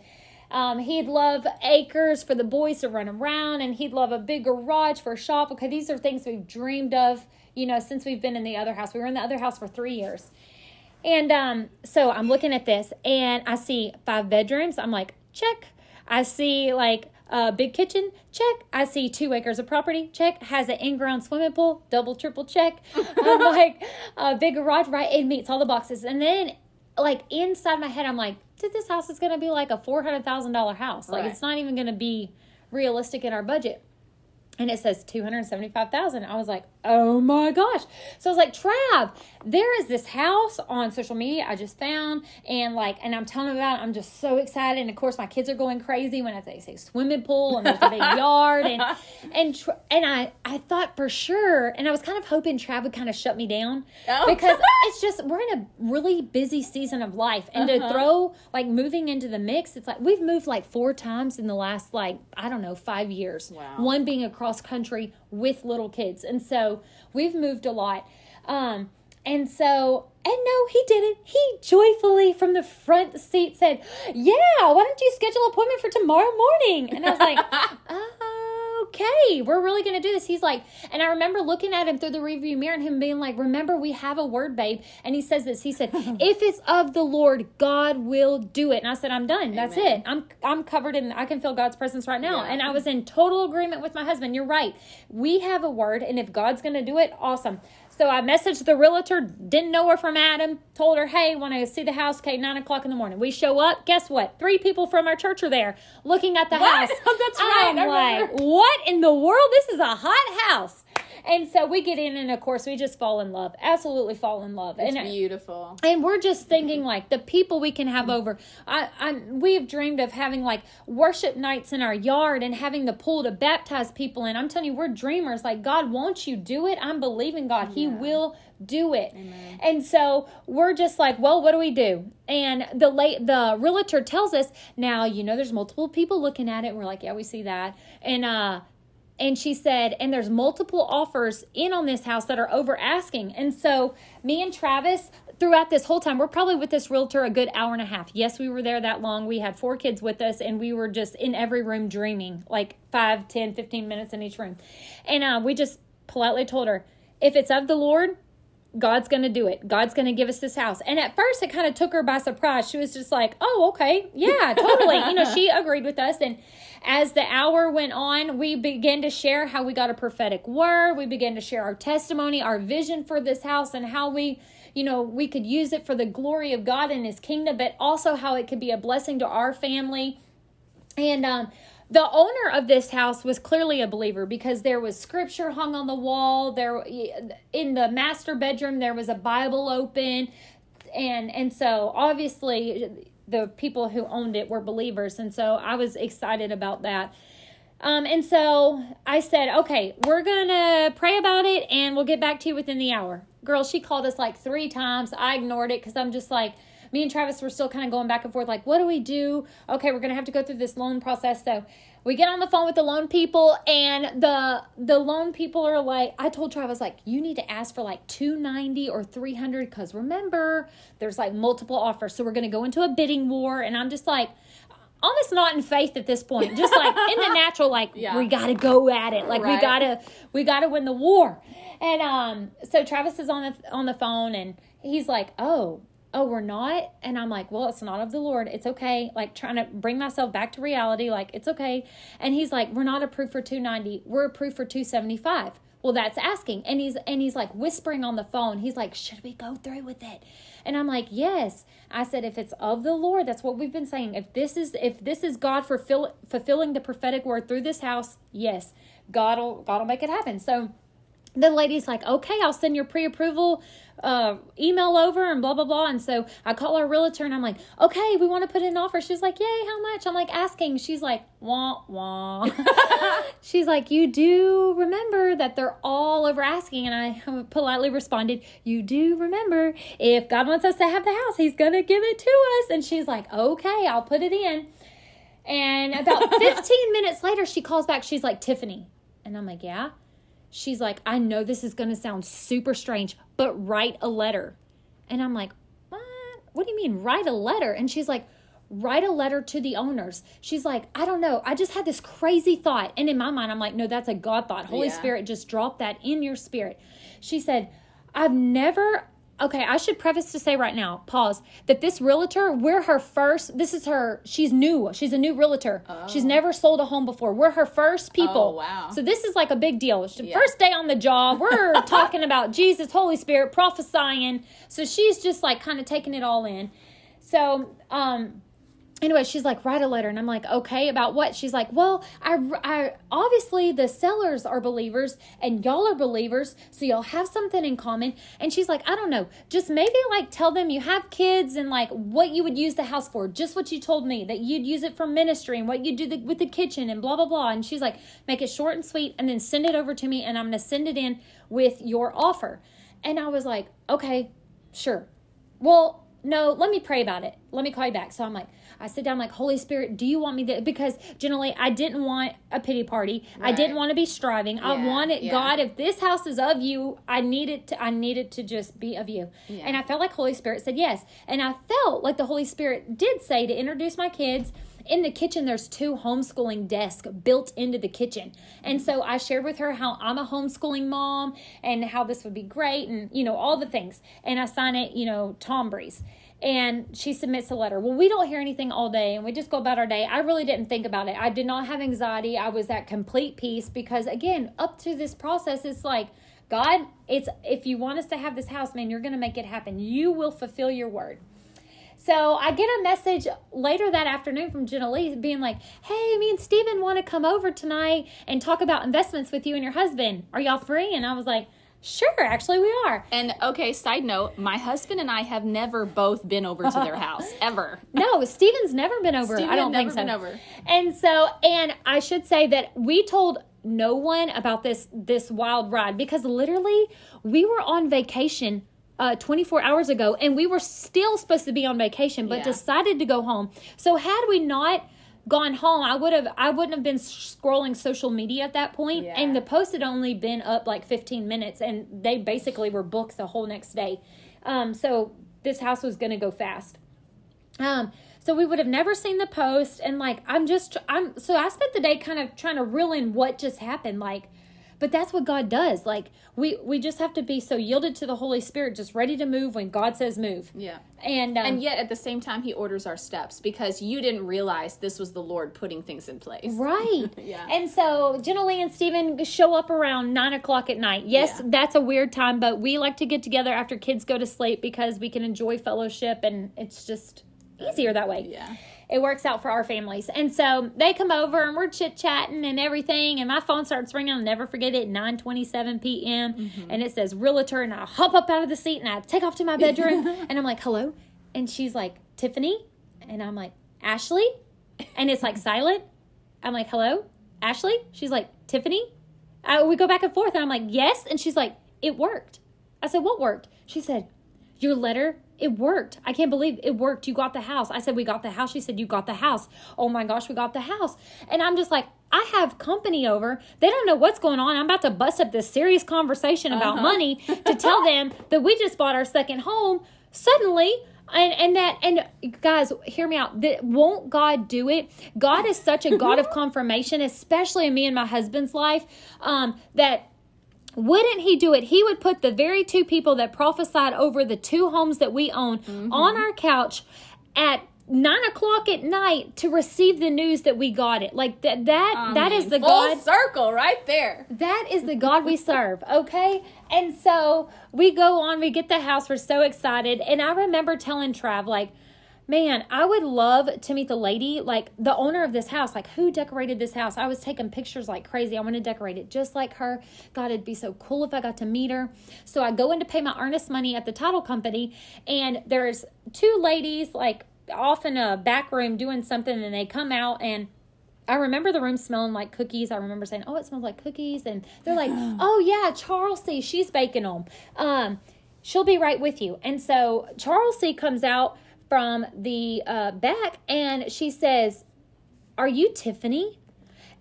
um, he'd love acres for the boys to run around, and he'd love a big garage for a shop. Okay, these are things we've dreamed of, you know, since we've been in the other house. We were in the other house for three years. And um, so I'm looking at this and I see five bedrooms. I'm like, check. I see like a big kitchen, check. I see two acres of property, check. Has an in-ground swimming pool, double, triple check. I'm like, a big garage, right? It meets all the boxes. And then like inside my head, I'm like, dude, this house is gonna be like a four hundred thousand dollar house. Like Right. it's not even gonna be realistic in our budget and it says 275,000. I was like, "Oh my gosh." So I was like, "Trav, there is this house on social media I just found and like and I'm telling them about it. I'm just so excited and of course my kids are going crazy when I say, say swimming pool and there's a big yard and and and I I thought for sure and I was kind of hoping Trav would kind of shut me down Oh. because it's just we're in a really busy season of life and to uh-huh. throw like moving into the mix it's like we've moved like four times in the last like i don't know five years Wow. one being across country with little kids. And so we've moved a lot. Um and so and no he didn't. He joyfully from the front seat said yeah why don't you schedule an appointment for tomorrow morning? And i was like okay, we're really going to do this. He's like, and I remember looking at him through the review mirror and him being like, remember, we have a word, babe. And he says this. He said, if it's of the Lord, God will do it. And I said, I'm done. That's Amen. it. I'm I'm covered in. I can feel God's presence right now. Yeah. And I was in total agreement with my husband. You're right. We have a word, and if God's going to do it, awesome. So I messaged the realtor, didn't know her from Adam, told her, hey, want to see the house? Okay, nine o'clock in the morning. We show up. Guess what? Three people from our church are there looking at the What? house. That's right, I'm I like, what in the world? This is a hot house. And so we get in, and of course, we just fall in love. Absolutely fall in love. It's and beautiful. and we're just thinking like the people we can have over. I, I we have dreamed of having like worship nights in our yard and having the pool to baptize people in. I'm telling you, we're dreamers. Like God wants you do it. I'm believing God. He will do it. And so we're just like, well, what do we do? And the late the realtor tells us now. You know, there's multiple people looking at it. And we're like, yeah, we see that. And uh and she said, and there's multiple offers in on this house that are over asking. And so me and Travis, throughout this whole time, we're probably with this realtor a good hour and a half. Yes, we were there that long. We had four kids with us, and we were just in every room dreaming, like 5, 10, 15 minutes in each room. And uh, we just politely told her, if it's of the Lord, God's going to do it. God's going to give us this house. And at first, it kind of took her by surprise. She was just like, oh, okay. Yeah, totally. you know, she agreed with us. And as the hour went on, we began to share how we got a prophetic word. We began to share our testimony, our vision for this house, and how we, you know, we could use it for the glory of God and His kingdom, but also how it could be a blessing to our family. And um, the owner of this house was clearly a believer because there was scripture hung on the wall. There, in the master bedroom, there was a Bible open, and and so obviously the people who owned it were believers, and so I was excited about that. Um, and so I said, okay, we're gonna pray about it, and we'll get back to you within the hour. Girl, she called us like three times. I ignored it because I'm just like me and Travis were still kind of going back and forth, like, what do we do? Okay, we're gonna have to go through this loan process. So we get on the phone with the loan people, and the the loan people are like, I told Travis, like, you need to ask for like two ninety or three hundred, because remember, there's like multiple offers. So we're gonna go into a bidding war, and I'm just like. Almost not in faith at this point, just like in the natural, like Yeah. we gotta go at it, like we gotta we gotta win the war. And um, so Travis is on the on the phone, and he's like, "Oh, oh, we're not." And I'm like, "Well, it's not of the Lord. It's okay." Like trying to bring myself back to reality, like it's okay. And he's like, "We're not approved for 290. We're approved for 275." Well, that's asking, and he's and he's like whispering on the phone. He's like, "Should we go through with it?" And I'm like, "Yes." I said, "If it's of the Lord, that's what we've been saying. If this is if this is God fulfill, fulfilling the prophetic word through this house, yes, God will God will make it happen." So the lady's like, okay, I'll send your pre approval uh, email over and blah, blah, blah. And so I call our realtor and I'm like, okay, we want to put in an offer. She's like, yay, how much? I'm like, asking. She's like, wah, wah. She's like, you do remember that they're all over asking. And I politely responded, you do remember if God wants us to have the house, he's going to give it to us. And she's like, okay, I'll put it in. And about 15 minutes later, she calls back. She's like, Tiffany. And I'm like, yeah she's like, I know this is going to sound super strange, but write a letter. And I'm like, what? What do you mean, write a letter? And she's like, write a letter to the owners. She's like, I don't know. I just had this crazy thought. And in my mind, I'm like, no, that's a God thought. Holy Yeah. Spirit just dropped that in your spirit. She said, I've never. Okay, I should preface to say right now, pause, that this realtor, we're her first, this is her, she's new. She's a new realtor. She's never sold a home before. We're her first people. Oh, wow. So this is like a big deal. It's the Yeah. First day on the job, we're talking about Jesus, Holy Spirit, prophesying. So she's just like kind of taking it all in. So, um, anyway, she's like, write a letter. And I'm like, okay, about what? She's like, well, I, I obviously the sellers are believers and y'all are believers. So y'all have something in common. And she's like, I don't know, just maybe like tell them you have kids and like what you would use the house for. Just what you told me that you'd use it for ministry and what you do the, with the kitchen and blah, blah, blah. And she's like, make it short and sweet and then send it over to me. And I'm to send it in with your offer. And I was like, okay, sure. Well, no, let me pray about it. Let me call you back. So I'm like, I sit down, like, Holy Spirit, do you want me to? Because generally, I didn't want a pity party. I didn't want to be striving. I wanted yeah. God. If this house is of you, I needed to. I needed to just be of you. Yeah. And I felt like Holy Spirit said yes. And I felt like the Holy Spirit did say to introduce my kids. In the kitchen, there's two homeschooling desks built into the kitchen. And so I shared with her how I'm a homeschooling mom and how this would be great and, you know, all the things. And I sign it, you know, Tom Breeze. And she submits a letter. Well, we don't hear anything all day and we just go about our day. I really didn't think about it. I did not have anxiety. I was at complete peace because, again, up to this process, it's like, God, it's if you want us to have this house, man, you're going to make it happen. You will fulfill your word. So I get a message later that afternoon from Jenna Lee being like, Hey, me and Steven want to come over tonight and talk about investments with you and your husband. Are y'all free? And I was like, Sure, actually, we are. And okay, side note, my husband and I have never both been over to their house ever. No, Steven's never been over. Steven I don't think so. been over. And so, and I should say that we told no one about this this wild ride because literally we were on vacation uh 24 hours ago and we were still supposed to be on vacation but Yeah. decided to go home. So had we not gone home, I would have I wouldn't have been scrolling social media at that point Yeah. and the post had only been up like 15 minutes and they basically were booked the whole next day. Um so this house was going to go fast. Um, so we would have never seen the post, and like I'm just I'm so I spent the day kind of trying to reel in what just happened, like. But that's what God does. Like we we just have to be so yielded to the Holy Spirit, just ready to move when God says move. Yeah. And um, And yet at the same time he orders our steps because you didn't realize this was the Lord putting things in place. Right. Yeah. And so Jenna Lee and Stephen show up around nine o'clock at night. Yes, Yeah. that's a weird time, but we like to get together after kids go to sleep because we can enjoy fellowship and it's just easier that way. Yeah. It works out for our families. And so they come over and we're chit chatting and everything. And my phone starts ringing. I'll never forget it. 9 27 p.m. Mm-hmm. And it says realtor. And I hop up out of the seat and I take off to my bedroom. and I'm like, hello. And she's like, Tiffany. And I'm like, Ashley. And it's like silent. I'm like, hello, Ashley? She's like, Tiffany? Uh, we go back and forth. And I'm like, yes. And she's like, it worked. I said, what worked? She said, your letter, it worked. I can't believe it worked. You got the house. I said, we got the house. She said, you got the house. Oh my gosh, we got the house. And I'm just like, I have company over. They don't know what's going on. I'm about to bust up this serious conversation about money to tell them that we just bought our second home. Suddenly, and and that and guys hear me out that won't god do it god is such a god of confirmation especially in me and my husband's life um that wouldn't he do it he would put the very two people that prophesied over the two homes that we own mm-hmm. on our couch at nine o'clock at night to receive the news that we got it like that that that is the Full god circle right there. that is the God we serve, okay? And so we go on, we get the house, we're so excited. And I remember telling Trav, like, man, I would love to meet the lady, like the owner of this house, like who decorated this house. I was taking pictures like crazy. I want to decorate it just like her. God, it'd be so cool if I got to meet her. So I go in to pay my earnest money at the title company, and there's two ladies, like off in a back room doing something, and they come out and I remember the room smelling like cookies. I remember saying, "Oh, it smells like cookies," and they're like, "Oh yeah, Charles C. She's baking them. Um, she'll be right with you." And so Charles C. comes out from the uh, back, and she says, "Are you Tiffany?"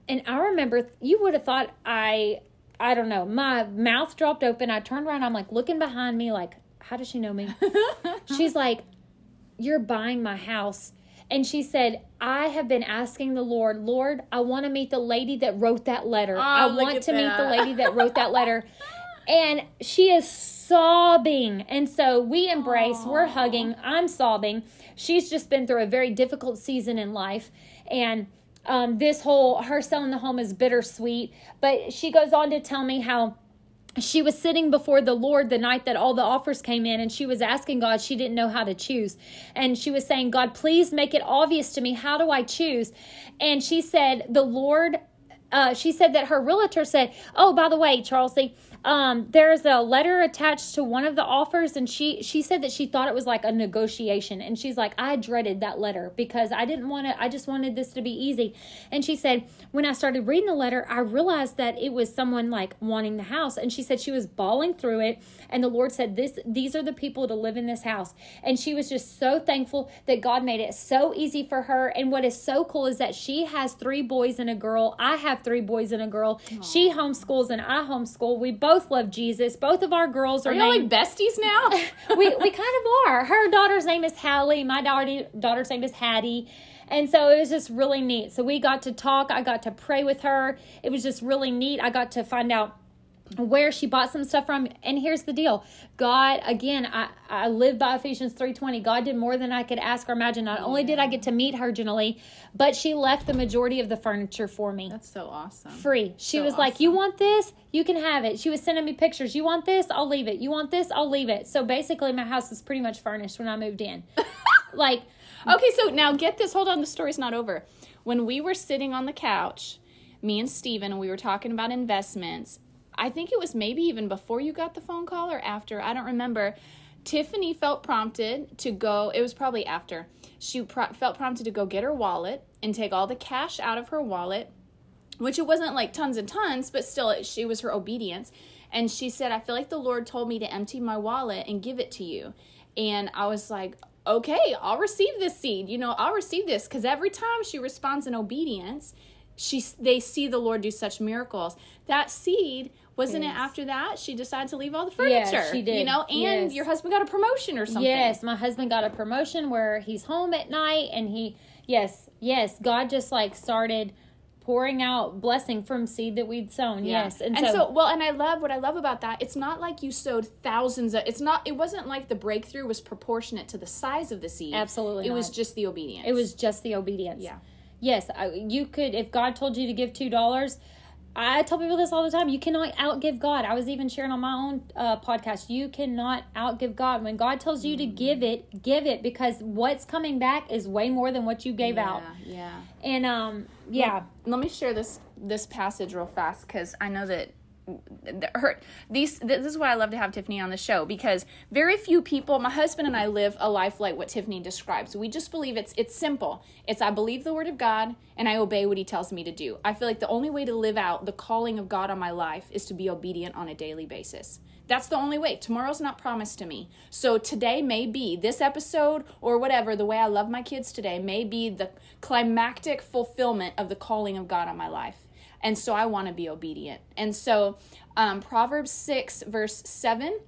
And I remember you would have thought I, I don't know, my mouth dropped open. I turned around. I'm like looking behind me, like, how does she know me? She's like, you're buying my house. And she said, I have been asking the Lord, Lord, I want to meet the lady that wrote that letter. I Oh, look want to meet the lady that wrote that letter. And she is sobbing. And so we embrace, we're hugging, I'm sobbing. She's just been through a very difficult season in life. And um, this whole, her selling the home is bittersweet. But she goes on to tell me how she was sitting before the Lord the night that all the offers came in, and she was asking God, she didn't know how to choose. And she was saying, God, please make it obvious to me. How do I choose? And she said, The Lord, uh, she said that her realtor said, Oh, by the way, Charlesy, um, there's a letter attached to one of the offers, and she she said that she thought it was like a negotiation, and she's like, I dreaded that letter because I didn't want to. I just wanted this to be easy. And she said, when I started reading the letter, I realized that it was someone like wanting the house, and she said she was bawling through it, and the Lord said, "This these are the people to live in this house," and she was just so thankful that God made it so easy for her. And what is so cool is that she has three boys and a girl. I have three boys and a girl. She homeschools and I homeschool. We both love Jesus. Both of our girls are, Are y'all like besties now? we we kind of are. Her daughter's name is Hallie. My daughter daughter's name is Hattie. And so it was just really neat. So we got to talk. I got to pray with her. It was just really neat. I got to find out where she bought some stuff from and here's the deal god again i i live by ephesians 3.20 god did more than i could ask or imagine not only did i get to meet her generally but she left the majority of the furniture for me That's so awesome. free. She So was like, "You want this? You can have it." She was sending me pictures. "You want this? I'll leave it. You want this? I'll leave it." So basically, my house is pretty much furnished when I moved in. like Okay, so now get this. Hold on, the story's not over. When we were sitting on the couch, me and Steven, we were talking about investments, I think it was maybe even before you got the phone call or after, I don't remember. Tiffany felt prompted to go, it was probably after. She pro- felt prompted to go get her wallet and take all the cash out of her wallet, which it wasn't like tons and tons, but still, it, she was her obedience. And she said, I feel like the Lord told me to empty my wallet and give it to you. And I was like, okay, I'll receive this seed. You know, I'll receive this because every time she responds in obedience, she they see the Lord do such miracles. That seed wasn't Yes. it after that she decided to leave all the furniture? Yeah, she did. You know, and Yes. your husband got a promotion or something. Yes, my husband got a promotion where he's home at night and he yes, yes, God just like started pouring out blessing from seed that we'd sown. Yeah. Yes. And, so, well, and I love what I love about that. It's not like you sowed thousands of. It's not. It wasn't like the breakthrough was proportionate to the size of the seed. Absolutely It was just the obedience. it was just the obedience. Yeah. Yes, I, you could if God told you to give two dollars. I tell people this all the time. You cannot outgive God. I was even sharing on my own uh, podcast. You cannot outgive God. When God tells you to give it, give it because what's coming back is way more than what you gave Yeah. out. Yeah. And um, yeah, let me share this this passage real fast because I know that th- her these this is why I love to have Tiffany on the show because very few people my husband and I live a life like what Tiffany describes. We just believe it's it's simple. It's I believe the word of God and I obey what he tells me to do. I feel like the only way to live out the calling of God on my life is to be obedient on a daily basis. That's the only way. Tomorrow's not promised to me. So today may be this episode or whatever, the way I love my kids today may be the climactic fulfillment of the calling of God on my life. And so I want to be obedient. And so um, Proverbs 6, verse 7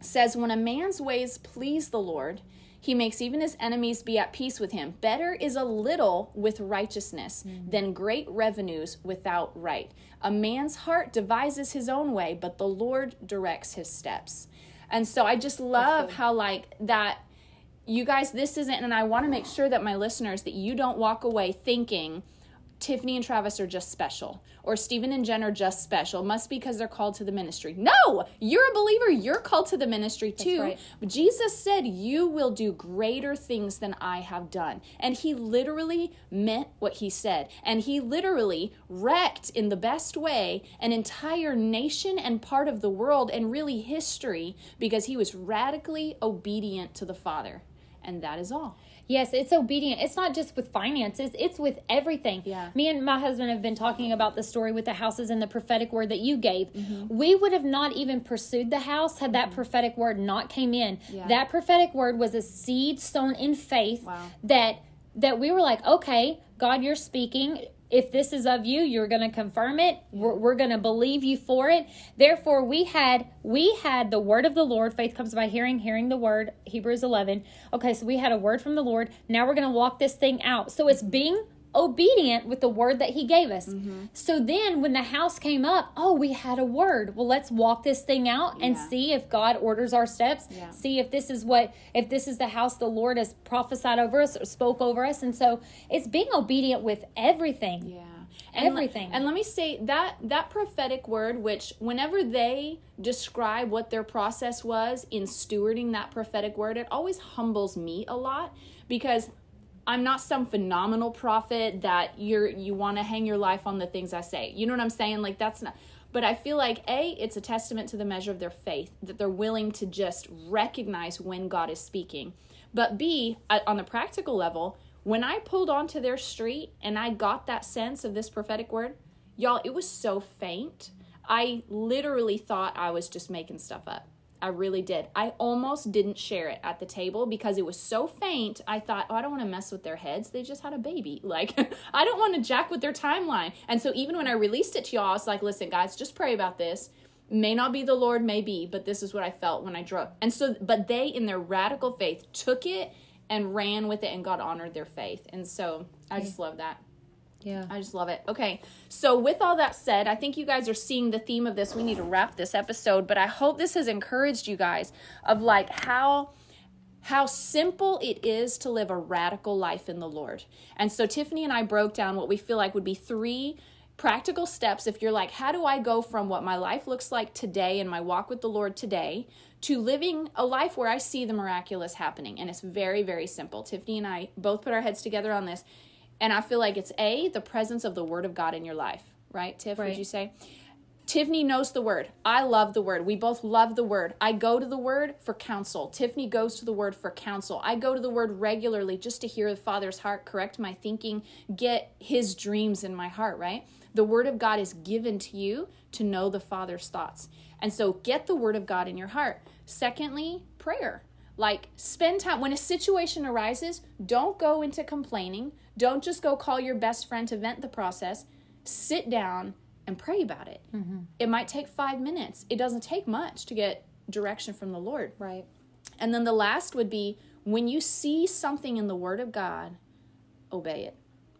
says, When a man's ways please the Lord, he makes even his enemies be at peace with him. Better is a little with righteousness than great revenues without right. A man's heart devises his own way, but the Lord directs his steps. And so I just love how, like, that you guys, this isn't, and I want to make sure that my listeners, that you don't walk away thinking, Tiffany and Travis are just special, or Stephen and Jen are just special. Must be because they're called to the ministry. No, you're a believer. You're called to the ministry too. right. Jesus said, You will do greater things than I have done. And he literally meant what he said. And he literally wrecked in the best way an entire nation and part of the world and really history because he was radically obedient to the Father. And that is all. Yes, it's obedient. It's not just with finances, it's with everything. Yeah. Me and my husband have been talking about the story with the houses and the prophetic word that you gave. Mm-hmm. We would have not even pursued the house had that prophetic word not came in. Yeah. That prophetic word was a seed sown in faith Wow. that that we were like, "Okay, God, you're speaking. If this is of you, you're going to confirm it. We're, we're going to believe you for it." Therefore, we had we had the word of the Lord. Faith comes by hearing, hearing the word. Hebrews 11. Okay, so we had a word from the Lord. Now we're going to walk this thing out. So it's being obedient with the word that he gave us. Mm-hmm. So then when the house came up, oh, we had a word. Well, let's walk this thing out and Yeah. see if God orders our steps. Yeah. See if this is what if this is the house the Lord has prophesied over us or spoke over us. And so it's being obedient with everything. Yeah. And le- Everything. and let me say that that prophetic word, which whenever they describe what their process was in stewarding that prophetic word, it always humbles me a lot because I'm not some phenomenal prophet that you're you want to hang your life on the things I say. You know what I'm saying? Like that's not but I feel like A, it's a testament to the measure of their faith that they're willing to just recognize when God is speaking. But B, on the practical level, when I pulled onto their street and I got that sense of this prophetic word, y'all, it was so faint. I literally thought I was just making stuff up. I really did. I almost didn't share it at the table because it was so faint. I thought, oh, I don't want to mess with their heads. They just had a baby. Like, I don't want to jack with their timeline. And so, even when I released it to y'all, I was like, listen, guys, just pray about this. May not be the Lord, may be, but this is what I felt when I drove. And so, but they, in their radical faith, took it and ran with it, and God honored their faith. And so, I just love that. Yeah. I just love it. Okay. So, with all that said, I think you guys are seeing the theme of this. We need to wrap this episode, but I hope this has encouraged you guys of like how how simple it is to live a radical life in the Lord. And so Tiffany and I broke down what we feel like would be three practical steps if you're like, how do I go from what my life looks like today and my walk with the Lord today to living a life where I see the miraculous happening? And it's very, very simple. Tiffany and I both put our heads together on this. And I feel like it's A, the presence of the Word of God in your life, right, Tiff? Right. Would you say? Tiffany knows the word. I love the word. We both love the word. I go to the word for counsel. Tiffany goes to the word for counsel. I go to the word regularly just to hear the Father's heart, correct my thinking, get his dreams in my heart, right? The word of God is given to you to know the Father's thoughts. And so get the word of God in your heart. Secondly, prayer. Like, spend time. When a situation arises, don't go into complaining. Don't just go call your best friend to vent the process. Sit down and pray about it. Mm-hmm. It might take five minutes. It doesn't take much to get direction from the Lord. Right. And then the last would be when you see something in the Word of God, obey it.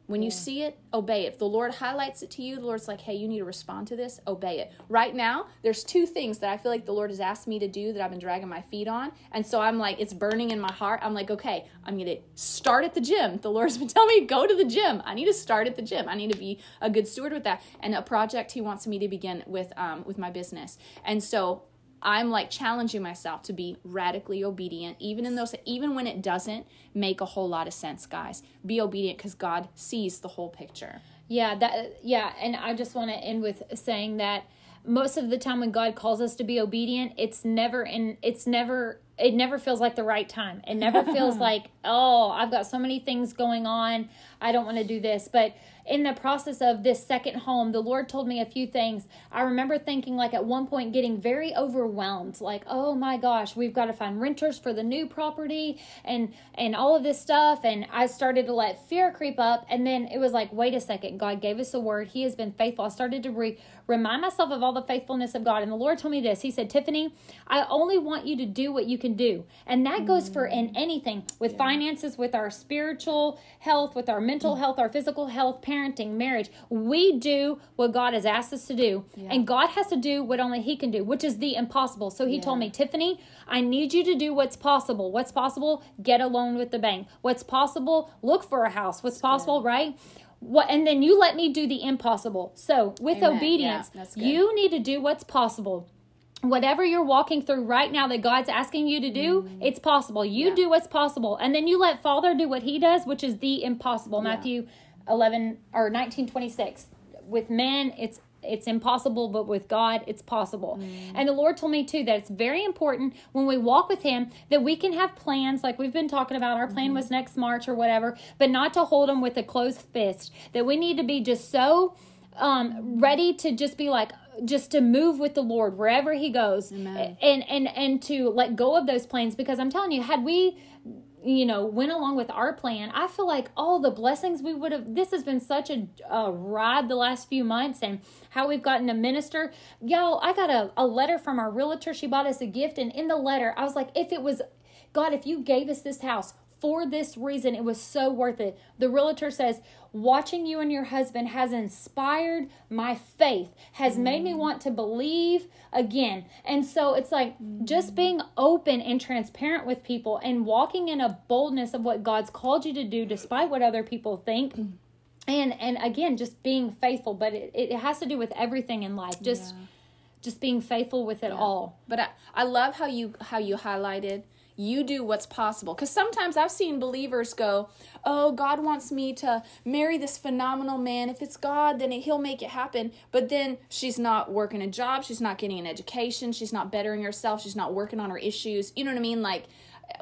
When you see it, obey it. If the Lord highlights it to you, the Lord's like, hey, you need to respond to this, obey it. Right now, there's two things that I feel like the Lord has asked me to do that I've been dragging my feet on. And so I'm like, it's burning in my heart. I'm like, okay, I'm going to start at the gym. The Lord's been telling me, go to the gym. I need to start at the gym. I need to be a good steward with that. And a project He wants me to begin with, um, with my business. And so I'm like challenging myself to be radically obedient, even in those, even when it doesn't make a whole lot of sense, guys. Be obedient because God sees the whole picture. Yeah, that yeah, and I just want to end with saying that most of the time when God calls us to be obedient, it's never in it's never it never feels like the right time. It never feels like, oh, I've got so many things going on. I don't want to do this. But in the process of this second home, the Lord told me a few things. I remember thinking, like, at one point, getting very overwhelmed. Like, oh my gosh, we've got to find renters for the new property and and all of this stuff. And I started to let fear creep up. And then it was like, wait a second, God gave us a word. He has been faithful. I started to re- remind myself of all the faithfulness of God. And the Lord told me this. He said, Tiffany, I only want you to do what you can do. And that goes for in anything with finances, with our spiritual health, with our mental health, our physical health, parenting, marriage. We do what God has asked us to do. And God has to do what only He can do, which is the impossible. So He told me, Tiffany, I need you to do what's possible. What's possible? Get a loan with the bank. What's possible? Look for a house. What's possible, right? What and then you let me do the impossible. So with Amen. obedience, Yeah, you need to do what's possible whatever you're walking through right now that God's asking you to do, it's possible. You Mm. Yeah. do what's possible. And then you let Father do what he does, which is the impossible. Matthew 11 or 1926. With men, it's it's impossible, but with God, it's possible. Mm. And the Lord told me too that it's very important when we walk with Him that we can have plans, like we've been talking about. Our plan Mm-hmm. was next March or whatever, but not to hold them with a closed fist. That we need to be just so um, ready to just be like, just to move with the Lord wherever He goes, Amen. and and and to let go of those plans. Because I'm telling you, had we you know went along with our plan i feel like all the blessings we would have this has been such a, a ride the last few months and how we've gotten a minister y'all i got a, a letter from our realtor she bought us a gift and in the letter i was like if it was god if you gave us this house for this reason it was so worth it. The realtor says watching you and your husband has inspired my faith has made me mm. want to believe again. And so it's like just mm. being open and transparent with people and walking in a boldness of what god's called you to do despite what other people think. Mm. And and again just being faithful but it, it has to do with everything in life just just being faithful with it all. But I, I love how you how you highlighted you do what's possible because sometimes I've seen believers go, "Oh, God wants me to marry this phenomenal man. If it's God, then He'll make it happen." But then she's not working a job, she's not getting an education, she's not bettering herself, she's not working on her issues. You know what I mean? Like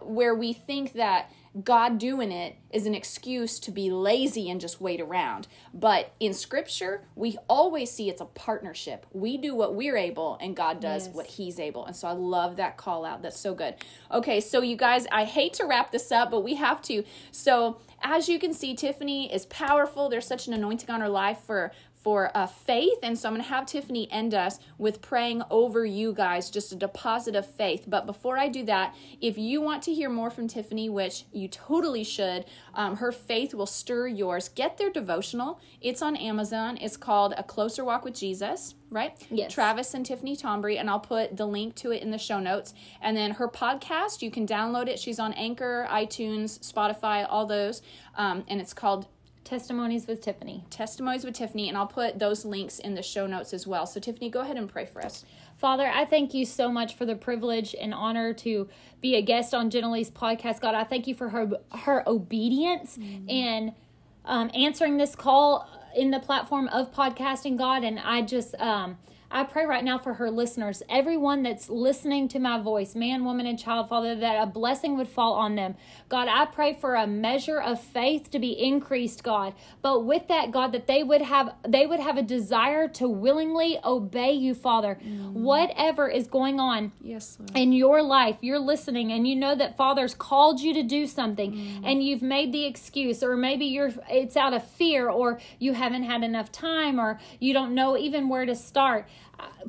where we think that God doing it is an excuse to be lazy and just wait around. But in scripture, we always see it's a partnership. We do what we're able and God does Yes. what he's able. And so I love that call out. That's so good. Okay, so you guys, I hate to wrap this up, but we have to. So as you can see, Tiffany is powerful. There's such an anointing on her life for for uh, faith. And so I'm going to have Tiffany end us with praying over you guys, just a deposit of faith. But before I do that, if you want to hear more from Tiffany, which you totally should, um, her faith will stir yours. Get their devotional. It's on Amazon. It's called A Closer Walk with Jesus, right? Yes. Travis and Tiffany Tombury, and I'll put the link to it in the show notes. And then her podcast, you can download it. She's on Anchor, iTunes, Spotify, all those. Um, and it's called Testimonies with Tiffany. Testimonies with Tiffany, and I'll put those links in the show notes as well. So, Tiffany, go ahead and pray for us. Father, I thank you so much for the privilege and honor to be a guest on Jenna Lee's podcast. God, I thank you for her her obedience mm. and um, answering this call in the platform of podcasting, God. And I just um, I pray right now for her listeners, everyone that's listening to my voice, man, woman, and child, Father, that a blessing would fall on them. God, I pray for a measure of faith to be increased, God. But with that, God, that they would have they would have a desire to willingly obey you, Father. Mm. Whatever is going on yes, Lord. in your life, you're listening and you know that Father's called you to do something mm. and you've made the excuse, or maybe you're it's out of fear, or you haven't had enough time, or you don't know even where to start.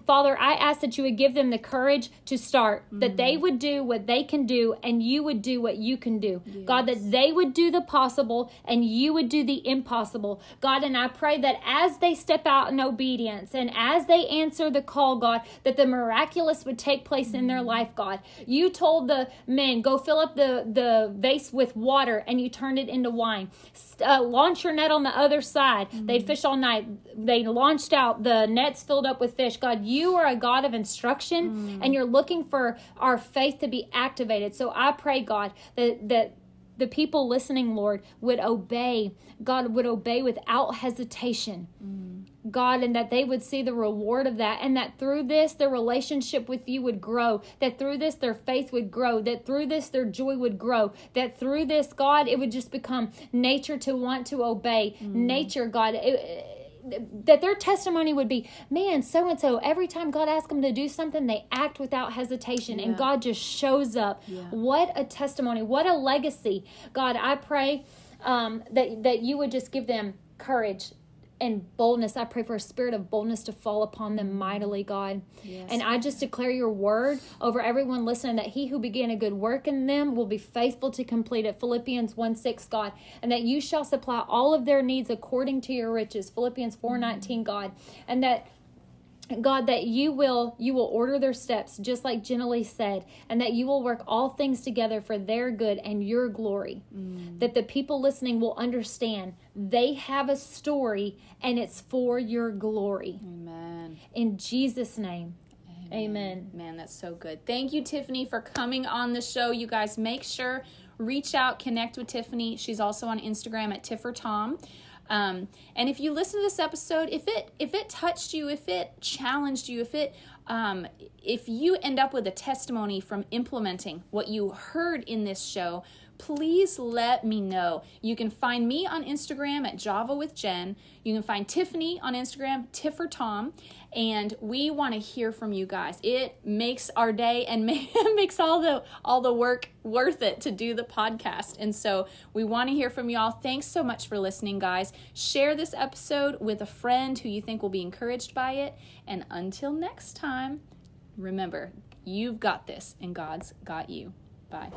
Father, I ask that you would give them the courage to start, mm that they mm. would do what they can do and you would do what you can do. Yes. God, that they would do the possible and you would do the impossible. God, and I pray that as they step out in obedience and as they answer the call, God, that the miraculous would take place mm in their mm. life, God. You told the men, go fill up the, the vase with water and you turned it into wine. Uh, launch your net on the other side. mm They'd fish all night. They launched out, the nets filled up with fish. God, you are a God of instruction mm. and you're looking for our faith to be activated. So I pray, God, that that the people listening, Lord, would obey. God would obey without hesitation. Mm. God, and that they would see the reward of that, and that through this, their relationship with you would grow, that through this, their faith would grow, that through this, their joy would grow, that through this, God, it would just become nature to want to obey. Mm. Nature, God. It, that their testimony would be, man, so and so, every time God asks them to do something, they act without hesitation yeah. and God just shows up. Yeah. What a testimony, what a legacy. God, I pray um, that, that you would just give them courage and boldness. I pray for a spirit of boldness to fall upon them mightily, God. Yes. And I just declare your word over everyone listening that he who began a good work in them will be faithful to complete it. Philippians 1 6, God. And that you shall supply all of their needs according to your riches. Philippians 4 19, God. And that God, that you will you will order their steps, just like Jenna said, and that you will work all things together for their good and your glory. Mm. That the people listening will understand they have a story and it's for your glory. Amen. In Jesus' name. Amen. Amen. Man, that's so good. Thank you, Tiffany, for coming on the show. You guys make sure reach out, connect with Tiffany. She's also on Instagram at Tiffer Tom. Um, and if you listen to this episode, if it if it touched you, if it challenged you, if it um, if you end up with a testimony from implementing what you heard in this show, please let me know. You can find me on Instagram at Java with Jen. You can find Tiffany on Instagram, Tiffer Tom, and we want to hear from you guys. It makes our day and makes all the all the work worth it to do the podcast. And so we want to hear from y'all. Thanks so much for listening, guys. Share this episode with a friend who you think will be encouraged by it. And until next time, remember, you've got this and God's got you. Bye.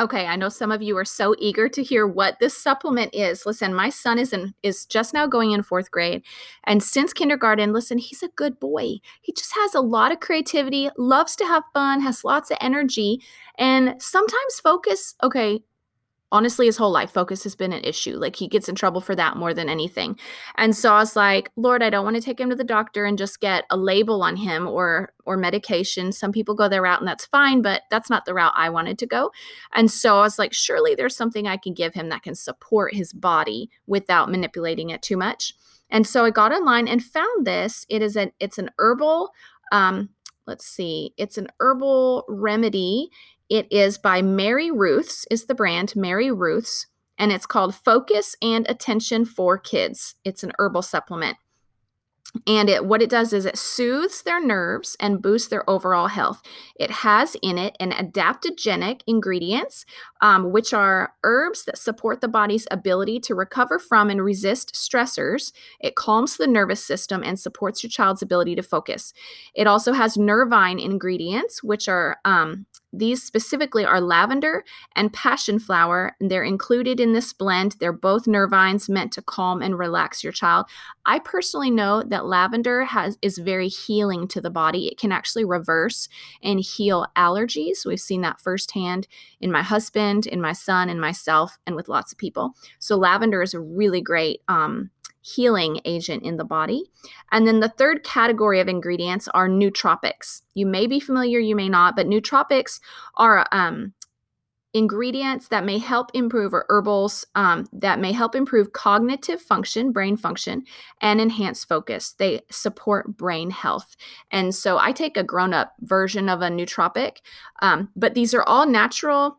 Okay, I know some of you are so eager to hear what this supplement is. Listen, my son is in is just now going in 4th grade, and since kindergarten, listen, he's a good boy. He just has a lot of creativity, loves to have fun, has lots of energy, and sometimes focus, okay, honestly his whole life focus has been an issue. Like he gets in trouble for that more than anything. And so i was like lord i don't want to take him to the doctor and just get a label on him or or medication. Some people go their route and that's fine but that's not the route i wanted to go. And so i was like surely there's something i can give him that can support his body without manipulating it too much. And so i got online and found this. It is an it's an herbal um let's see it's an herbal remedy it is by Mary Ruth's, is the brand, Mary Ruth's, and it's called Focus and Attention for Kids. It's an herbal supplement. And it what it does is it soothes their nerves and boosts their overall health. It has in it an adaptogenic ingredients um, which are herbs that support the body's ability to recover from and resist stressors. It calms the nervous system and supports your child's ability to focus. It also has nervine ingredients which are um, these specifically are lavender and passion flower. And they're included in this blend. They're both nervines meant to calm and relax your child. I personally know that lavender has is very healing to the body. It can actually reverse and heal allergies. We've seen that firsthand in my husband, in my son, in myself, and with lots of people. So lavender is a really great um, healing agent in the body. And then the third category of ingredients are nootropics. You may be familiar, you may not, but nootropics are um, ingredients that may help improve or herbals um, that may help improve cognitive function brain function and enhance focus they support brain health and so i take a grown-up version of a nootropic um, but these are all natural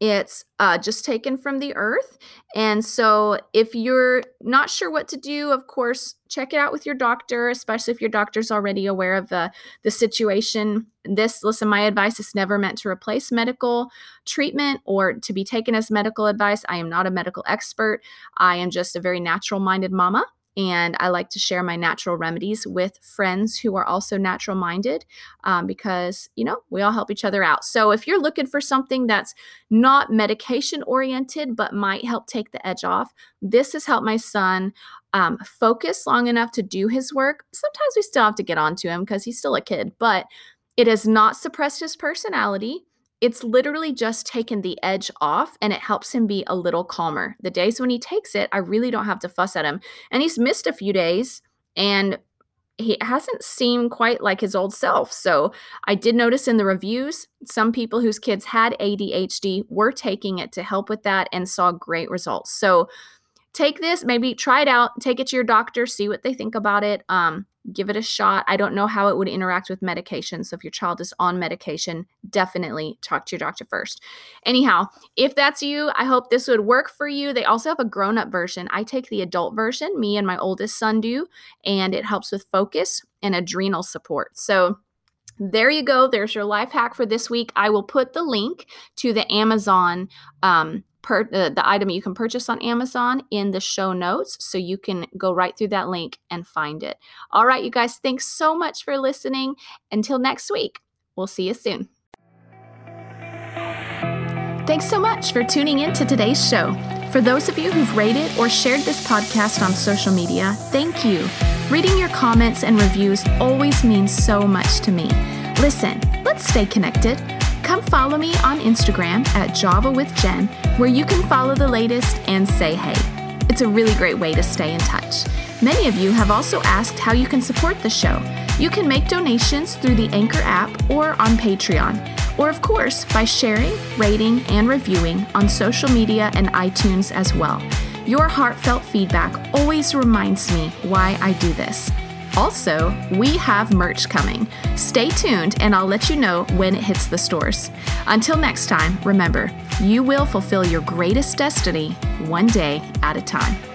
it's uh, just taken from the earth. And so, if you're not sure what to do, of course, check it out with your doctor, especially if your doctor's already aware of the, the situation. This, listen, my advice is never meant to replace medical treatment or to be taken as medical advice. I am not a medical expert. I am just a very natural minded mama and I like to share my natural remedies with friends who are also natural minded um, because, you know, we all help each other out. So if you're looking for something that's not medication oriented but might help take the edge off, this has helped my son um, focus long enough to do his work. Sometimes we still have to get on to him because he's still a kid, but it has not suppressed his personality it's literally just taken the edge off and it helps him be a little calmer. The days when he takes it, I really don't have to fuss at him. And he's missed a few days and he hasn't seemed quite like his old self. So I did notice in the reviews, some people whose kids had ADHD were taking it to help with that and saw great results. So take this, maybe try it out, take it to your doctor, see what they think about it. Um, give it a shot. I don't know how it would interact with medication. So if your child is on medication, definitely talk to your doctor first. Anyhow, if that's you, I hope this would work for you. They also have a grown up version. I take the adult version, me and my oldest son do, and it helps with focus and adrenal support. So there you go. There's your life hack for this week. I will put the link to the Amazon um, per, uh, the item you can purchase on Amazon in the show notes. So you can go right through that link and find it. All right, you guys, thanks so much for listening. Until next week, we'll see you soon. Thanks so much for tuning in to today's show. For those of you who've rated or shared this podcast on social media, thank you. Reading your comments and reviews always means so much to me. Listen, let's stay connected. Come follow me on Instagram at Java with Jen, where you can follow the latest and say hey. It's a really great way to stay in touch. Many of you have also asked how you can support the show. You can make donations through the Anchor app or on Patreon, or of course by sharing, rating, and reviewing on social media and iTunes as well. Your heartfelt feedback always reminds me why I do this. Also, we have merch coming. Stay tuned and I'll let you know when it hits the stores. Until next time, remember, you will fulfill your greatest destiny one day at a time.